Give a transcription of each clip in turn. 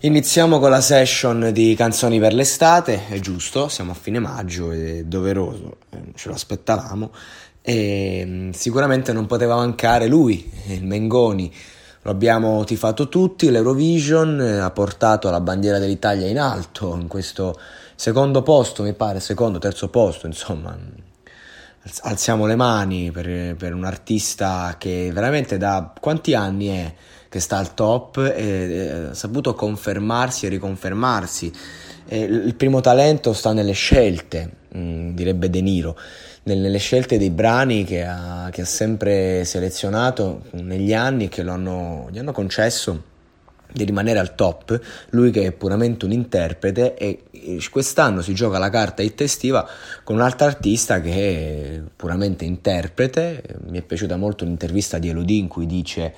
Iniziamo con la session di canzoni per l'estate, è giusto, siamo a fine maggio, è doveroso, eh, ce lo aspettavamo e mm, sicuramente non poteva mancare lui, il Mengoni. Lo abbiamo tifato tutti, l'Eurovision eh, ha portato la bandiera dell'Italia in alto in questo secondo posto, mi pare, secondo, terzo posto, insomma. alz- Alziamo le mani per, per un artista che veramente da quanti anni è che sta al top e ha saputo confermarsi e riconfermarsi. Eh, il primo talento sta nelle scelte, mm, direbbe De Niro, nel- nelle scelte dei brani che ha, che ha sempre selezionato negli anni e che hanno, gli hanno concesso di rimanere al top, lui che è puramente un interprete e quest'anno si gioca la carta hit estiva con un'altra artista che è puramente interprete, mi è piaciuta molto l'intervista di Elodie in cui dice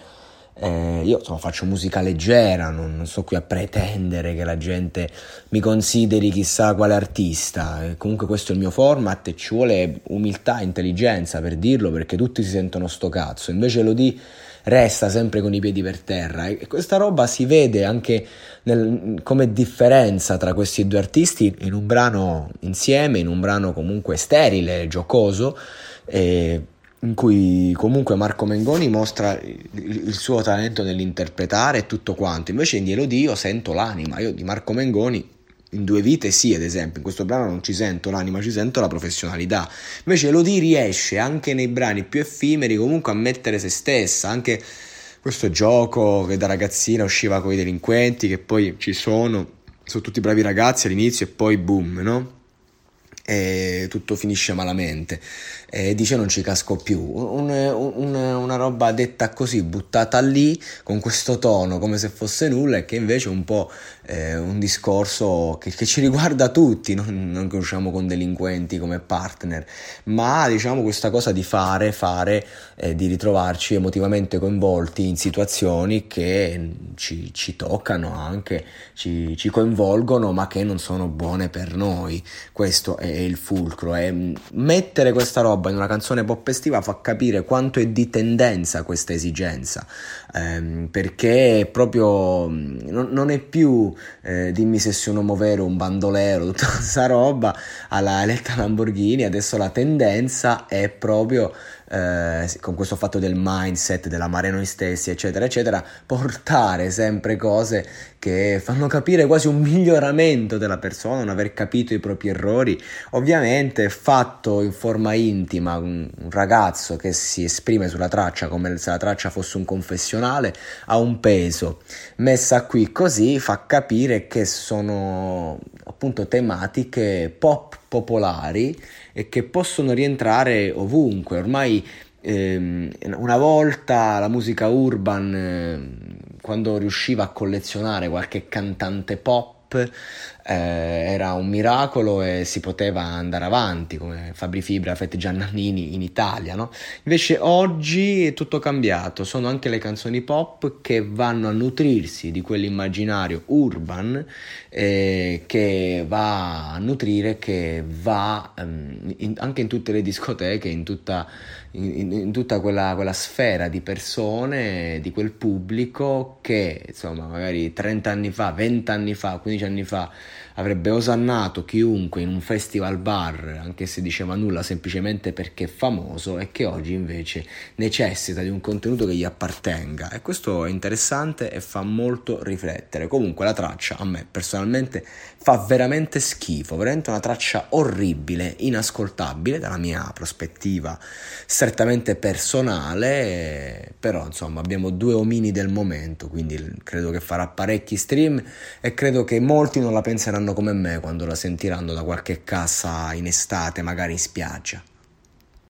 eh, io insomma, faccio musica leggera, non, non sto qui a pretendere che la gente mi consideri chissà quale artista. E comunque questo è il mio format e ci vuole umiltà e intelligenza per dirlo perché tutti si sentono sto cazzo. Invece Elodie resta sempre con i piedi per terra e questa roba si vede anche nel- come differenza tra questi due artisti in un brano insieme, in un brano comunque sterile, giocoso. E in cui comunque Marco Mengoni mostra il, suo talento nell'interpretare tutto quanto. Invece in Elodie io sento l'anima, io di Marco Mengoni in due vite sì, ad esempio, in questo brano non ci sento l'anima, ci sento la professionalità. Invece Elodie riesce anche nei brani più effimeri comunque a mettere se stessa, anche questo gioco che da ragazzina usciva con i delinquenti, che poi ci sono, sono tutti bravi ragazzi all'inizio e poi boom, no? E tutto finisce malamente. E dice non ci casco più. Un- un- una roba detta così buttata lì con questo tono come se fosse nulla e che invece è un po' eh, un discorso che, che ci riguarda tutti non, non che usciamo con delinquenti come partner. Ma diciamo questa cosa di fare fare eh, di ritrovarci emotivamente coinvolti in situazioni che ci, ci toccano anche ci, ci coinvolgono ma che non sono buone per noi. Questo è il fulcro e mm, mettere questa roba in una canzone pop estiva fa capire quanto è di tendenza questa esigenza ehm, perché proprio mm, non, non è più eh, dimmi se sei un uomo vero un bandolero tutta questa roba alla Eletta Lamborghini. Adesso la tendenza è proprio eh, con questo fatto del mindset, dell'amare noi stessi, eccetera, eccetera, portare sempre cose che fanno capire quasi un miglioramento della persona, non aver capito i propri errori. Ovviamente, fatto in forma intima, un, un ragazzo che si esprime sulla traccia come se la traccia fosse un confessionale ha un peso. Messa qui così fa capire che sono appunto tematiche pop popolari e che possono rientrare ovunque. Ormai ehm, una volta la musica urban, ehm, quando riusciva a collezionare qualche cantante pop eh, era un miracolo e si poteva andare avanti come Fabri Fibra, Fette Giannanini in Italia, no? Invece oggi è tutto cambiato, sono anche le canzoni pop che vanno a nutrirsi di quell'immaginario urban eh, che va a nutrire, che va ehm, in, anche in tutte le discoteche, in tutta, in, in tutta quella, quella, sfera di persone, di quel pubblico che insomma magari 30 anni fa, 20 anni fa, 15 anni fa avrebbe osannato chiunque in un festival bar, anche se diceva nulla semplicemente perché è famoso e che oggi invece necessita di un contenuto che gli appartenga e questo è interessante e fa molto riflettere. Comunque la traccia a me personalmente fa veramente schifo, veramente una traccia orribile, inascoltabile dalla mia prospettiva strettamente personale, però insomma abbiamo due omini del momento, quindi credo che farà parecchi stream e credo che molti non la penseranno come me quando la sentiranno da qualche cassa in estate, magari in spiaggia.